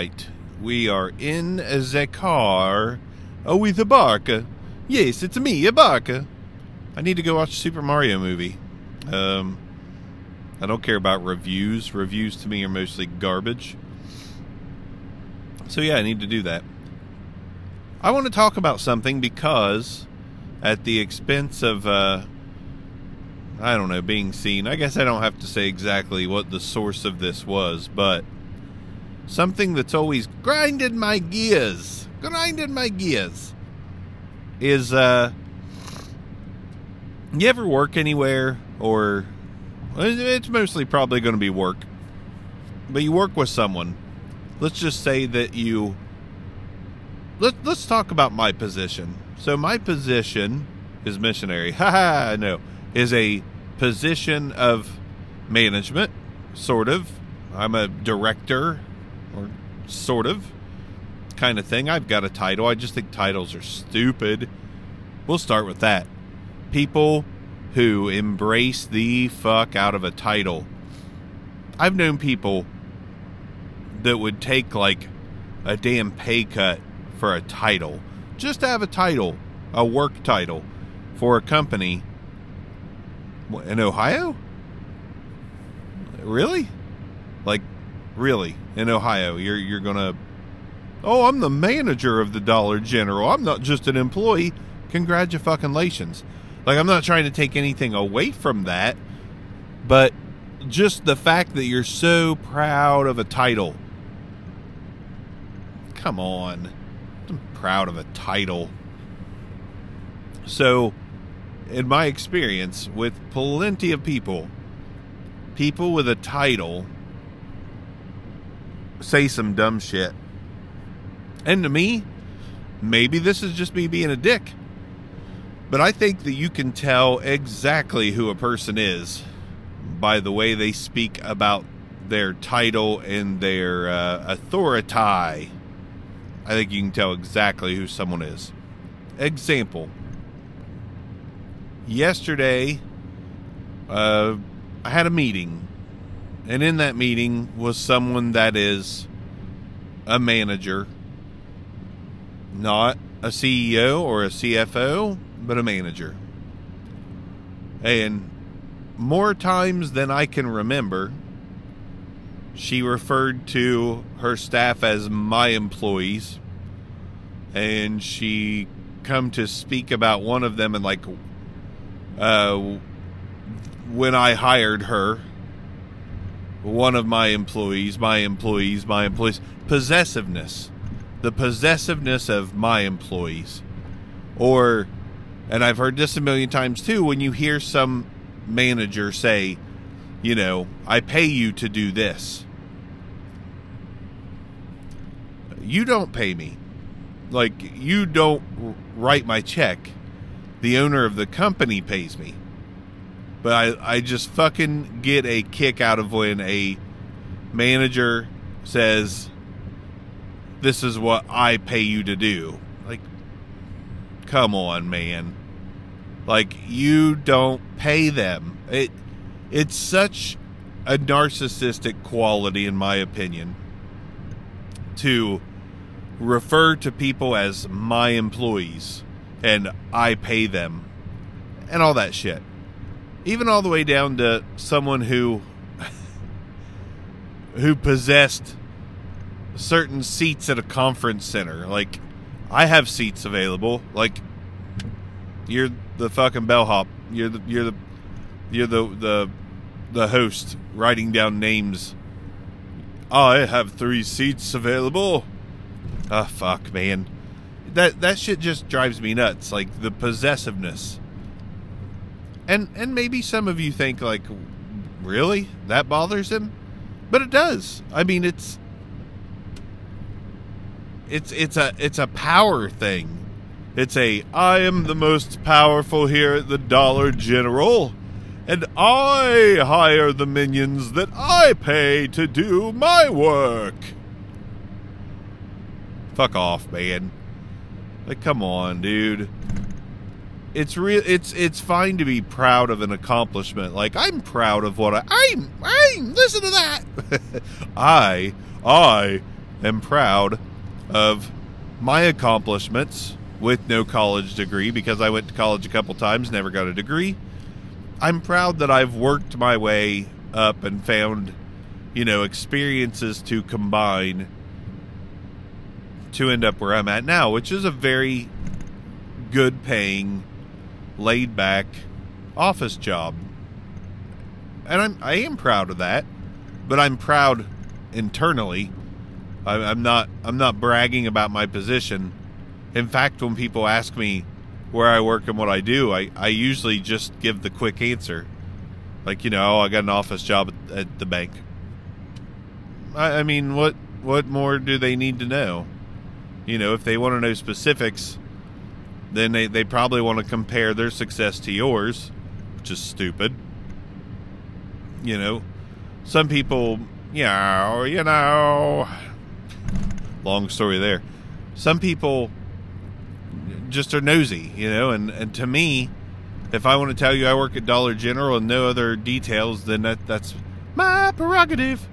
right. We are in the car oh, with Abarca. Yes, it's me, Abarca. I need to go watch a Super Mario movie. Um, I don't care about reviews. Reviews to me are mostly garbage. So, yeah, I need to do that. I want to talk about something because, at the expense of, uh, I don't know, being seen, I guess I don't have to say exactly what the source of this was, but something that's always grinded my gears, grinded my gears, is, uh, you ever work anywhere or it's mostly probably going to be work but you work with someone. Let's just say that you let, let's talk about my position. So my position is missionary. Haha no is a position of management sort of. I'm a director or sort of kind of thing i've got a title i just think titles are stupid we'll start with that people who embrace the fuck out of a title. I've known people that would take like a damn pay cut for a title, just to have a title, a work title for a company in Ohio. Really? Like, really? In Ohio, you're you're gonna? Oh, I'm the manager of the Dollar General. I'm not just an employee. Congratulations. Like, I'm not trying to take anything away from that, but just the fact that you're so proud of a title. Come on. I'm proud of a title. So, in my experience with plenty of people, people with a title say some dumb shit. And to me, maybe this is just me being a dick. But I think that you can tell exactly who a person is by the way they speak about their title and their uh, authority. I think you can tell exactly who someone is. Example Yesterday, uh, I had a meeting, and in that meeting was someone that is a manager, not a CEO or a CFO, but a manager. And more times than I can remember, she referred to her staff as my employees. And she come to speak about one of them and like uh when I hired her one of my employees, my employees, my employees possessiveness. The possessiveness of my employees. Or and I've heard this a million times too when you hear some manager say, you know, I pay you to do this. You don't pay me. Like, you don't write my check. The owner of the company pays me. But I, I just fucking get a kick out of when a manager says, This is what I pay you to do. Like, come on, man. Like you don't pay them. It it's such a narcissistic quality in my opinion to refer to people as my employees and I pay them and all that shit. Even all the way down to someone who who possessed certain seats at a conference center. Like I have seats available. Like you're the fucking bellhop. You're the you're the you're the the the host writing down names. I have three seats available. Ah, oh, fuck, man. That that shit just drives me nuts. Like the possessiveness. And and maybe some of you think like, really that bothers him, but it does. I mean, it's it's it's a it's a power thing it's a I am the most powerful here at the Dollar General, and I hire the minions that I pay to do my work. Fuck off, man. Like come on, dude. It's real it's it's fine to be proud of an accomplishment. Like I'm proud of what I I'm I'm listen to that. I I am proud of my accomplishments with no college degree because I went to college a couple times, never got a degree. I'm proud that I've worked my way up and found, you know, experiences to combine to end up where I'm at now, which is a very good paying, laid back office job. And I'm I am proud of that, but I'm proud internally. I, I'm not I'm not bragging about my position. In fact, when people ask me where I work and what I do, I, I usually just give the quick answer. Like, you know, oh, I got an office job at, at the bank. I, I mean, what what more do they need to know? You know, if they want to know specifics, then they, they probably want to compare their success to yours, which is stupid. You know, some people, you know, you know, long story there. Some people just are nosy, you know, and, and to me, if I want to tell you I work at Dollar General and no other details, then that that's my prerogative.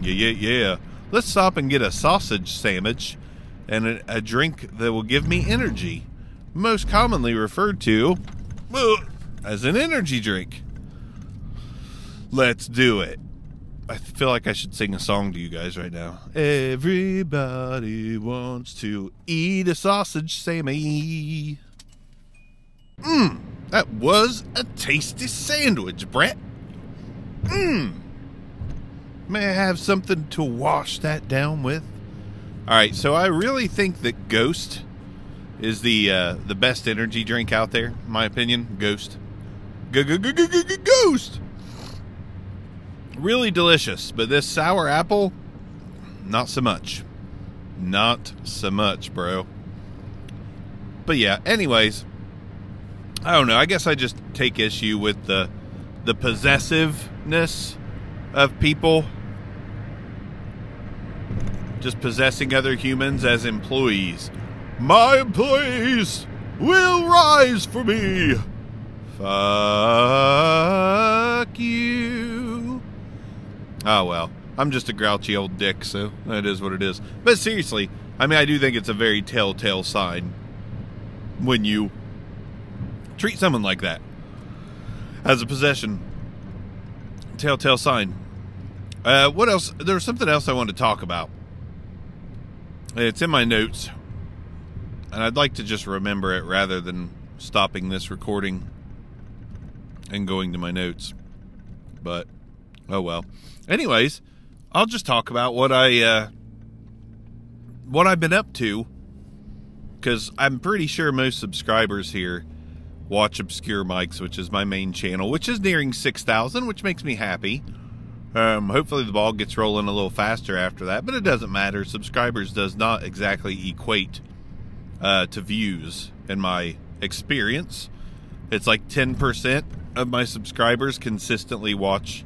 Yeah, yeah, yeah. Let's stop and get a sausage sandwich and a, a drink that will give me energy, most commonly referred to uh, as an energy drink. Let's do it. I feel like I should sing a song to you guys right now. Everybody wants to eat a sausage sammy. Mmm, that was a tasty sandwich, Brett. Mmm. May I have something to wash that down with? All right, so I really think that Ghost is the uh, the best energy drink out there, in my opinion. Ghost, Ghost, really delicious. But this sour apple, not so much, not so much, bro. But yeah, anyways, I don't know. I guess I just take issue with the the possessiveness of people just possessing other humans as employees. My employees will rise for me. Fuck you. Oh well, I'm just a grouchy old dick, so that is what it is. But seriously, I mean, I do think it's a very telltale sign when you treat someone like that as a possession. Telltale sign. Uh, what else? There was something else I wanted to talk about. It's in my notes, and I'd like to just remember it rather than stopping this recording and going to my notes. But oh well. Anyways, I'll just talk about what I uh, what I've been up to because I'm pretty sure most subscribers here watch Obscure Mics, which is my main channel, which is nearing six thousand, which makes me happy. Um, hopefully the ball gets rolling a little faster after that, but it doesn't matter. Subscribers does not exactly equate uh, to views in my experience. It's like 10% of my subscribers consistently watch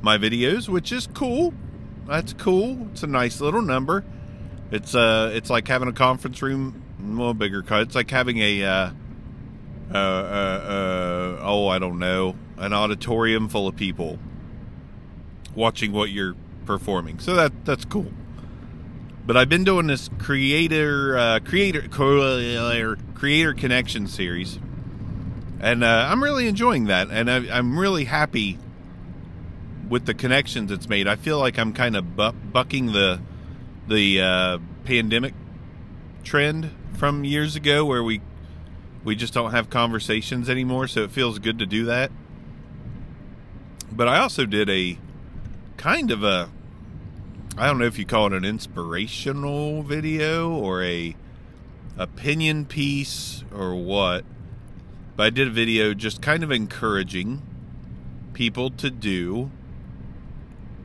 my videos, which is cool. That's cool. It's a nice little number. It's uh, it's like having a conference room, well, bigger. Cut. It's like having a, uh, uh, uh, uh, oh, I don't know, an auditorium full of people watching what you're performing. So that that's cool. But I've been doing this creator uh, creator creator connection series, and uh, I'm really enjoying that, and I, am really happy with the connections it's made. I feel like I'm kind of bu- bucking the the uh, pandemic trend from years ago, where we we just don't have conversations anymore. So it feels good to do that. But I also did a kind of a I don't know if you call it an inspirational video or a opinion piece or what. But I did a video just kind of encouraging people to do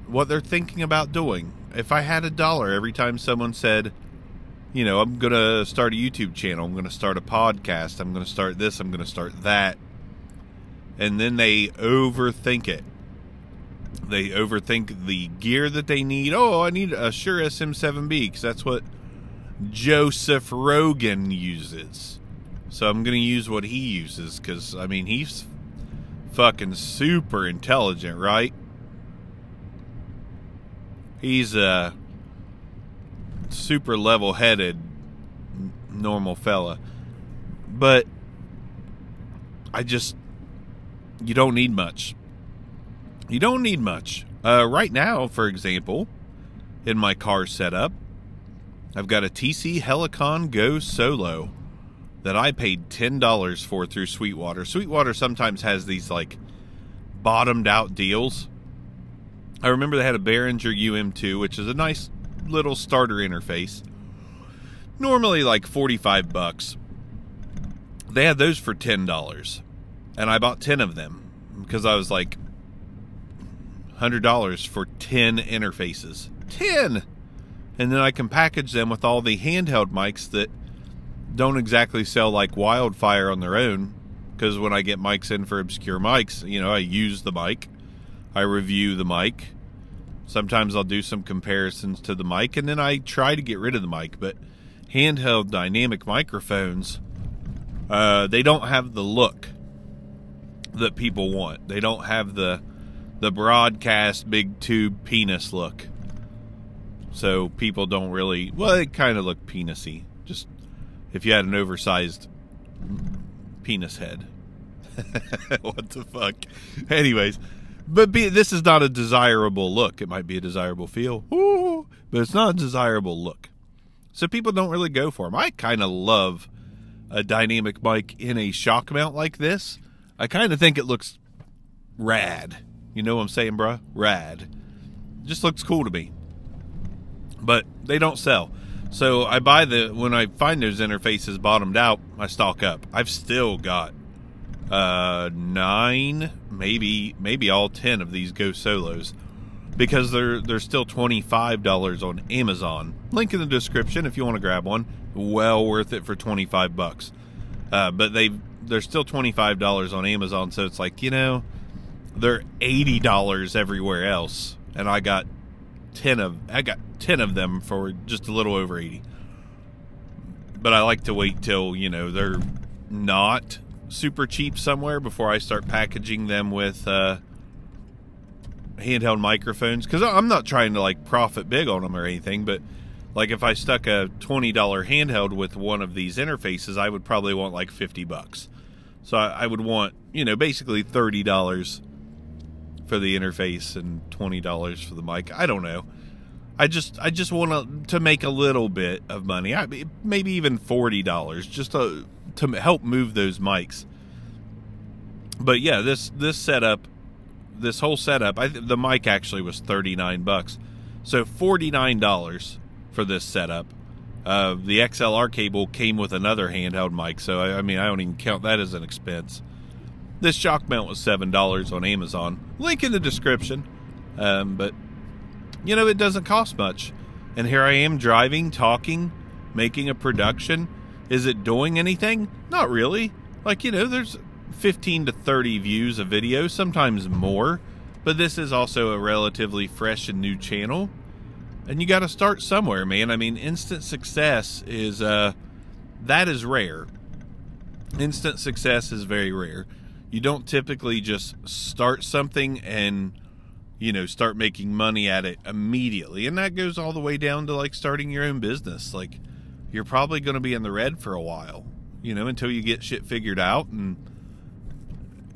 what they're thinking about doing. If I had a dollar every time someone said, you know, I'm going to start a YouTube channel, I'm going to start a podcast, I'm going to start this, I'm going to start that, and then they overthink it they overthink the gear that they need. Oh, I need a Shure SM7B because that's what Joseph Rogan uses. So I'm going to use what he uses because, I mean, he's fucking super intelligent, right? He's, a super level headed normal fella. But I just you don't need much. You don't need much. Uh, right now, for example, in my car setup, I've got a TC Helicon Go Solo that I paid ten dollars for through Sweetwater. Sweetwater sometimes has these like bottomed out deals. I remember they had a Behringer UM2, which is a nice little starter interface. Normally like 45 bucks. They had those for $10. And I bought 10 of them because I was like $100 for 10 interfaces. 10! And then I can package them with all the handheld mics that don't exactly sell like wildfire on their own. Because when I get mics in for obscure mics, you know, I use the mic, I review the mic. Sometimes I'll do some comparisons to the mic, and then I try to get rid of the mic. But handheld dynamic microphones, uh, they don't have the look that people want. They don't have the the broadcast big tube penis look. So people don't really well, it kind of look penisy. Just if you had an oversized penis head. what the fuck? Anyways, but be, this is not a desirable look. It might be a desirable feel, Ooh, but it's not a desirable look. So people don't really go for them. I kind of love a dynamic mic in a shock mount like this. I kind of think it looks rad. You know what I'm saying, bruh? Rad. Just looks cool to me. But they don't sell. So I buy the when I find those interfaces bottomed out, I stock up. I've still got uh nine, maybe maybe all ten of these Go Solos because they're they're still twenty five dollars on Amazon. Link in the description if you want to grab one. Well worth it for twenty five bucks. Uh, but they they're still twenty five dollars on Amazon, so it's like you know they're eighty dollars everywhere else, and I got ten of I got ten of them for just a little over eighty. But I like to wait till you know they're not super cheap somewhere before I start packaging them with uh, handheld microphones because I'm not trying to like profit big on them or anything, but like if I stuck a twenty dollar handheld with one of these interfaces, I would probably want like fifty bucks. So I, I would want you know basically thirty dollars for the interface and twenty dollars for the mic. I don't know. I just I just want to make a little bit of money. I, maybe even forty dollars just to to help move those mics. But yeah, this this setup, this whole setup, I the mic actually was thirty nine bucks, so forty nine dollars for this setup. Uh, the XLR cable came with another handheld mic, so I, I mean I don't even count that as an expense. This shock mount was seven dollars on Amazon. Link in the description. Um, but you know it doesn't cost much, and here I am driving, talking, making a production. Is it doing anything? Not really. Like you know, there's 15 to 30 views a video, sometimes more. But this is also a relatively fresh and new channel, and you got to start somewhere, man. I mean, instant success is uh, that is rare. Instant success is very rare you don't typically just start something and you know start making money at it immediately. And that goes all the way down to like starting your own business. Like you're probably going to be in the red for a while you know until you get shit figured out. And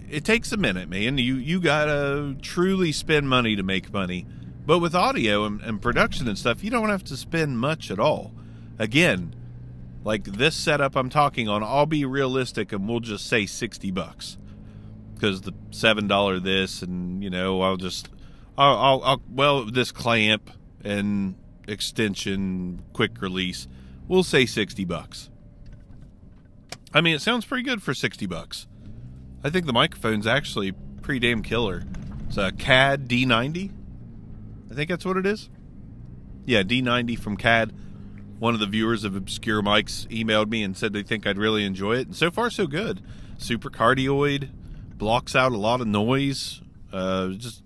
it takes a minute man. You you gotta truly spend money to make money. But with audio and, and production and stuff you don't have to spend much at all. Again like this setup i'm talking on i'll be realistic and we'll just say 60 bucks because the seven dollar this and you know I'll just I'll, I'll, I'll well this clamp and extension quick release we'll say 60 bucks. I mean it sounds pretty good for 60 bucks. I think the microphone's actually pretty damn killer. It's a CAD D90 I think that's what it is. Yeah D90 from CAD. One of the viewers of obscure mics emailed me and said they think I'd really enjoy it. And so far so good. Super cardioid blocks out a lot of noise. Uh, just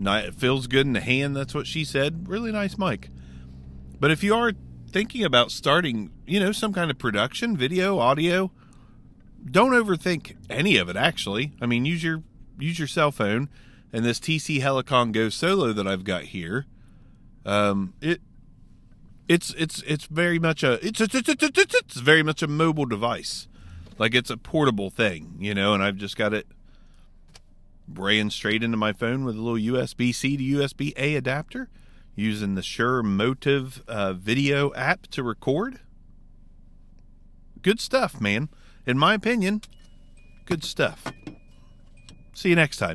it feels good in the hand. That's what she said. Really nice mic. But if you are thinking about starting, you know, some kind of production, video, audio, don't overthink any of it. Actually, I mean, use your use your cell phone and this TC Helicon Go Solo that I've got here. Um, it it's it's it's very much a it's it's, it's, it's, it's very much a mobile device like it's a portable thing you know and i've just got it ran straight into my phone with a little usb-c to usb-a adapter using the Shure MOTIV uh, video app to record. Good stuff man. In my opinion good stuff. See you next time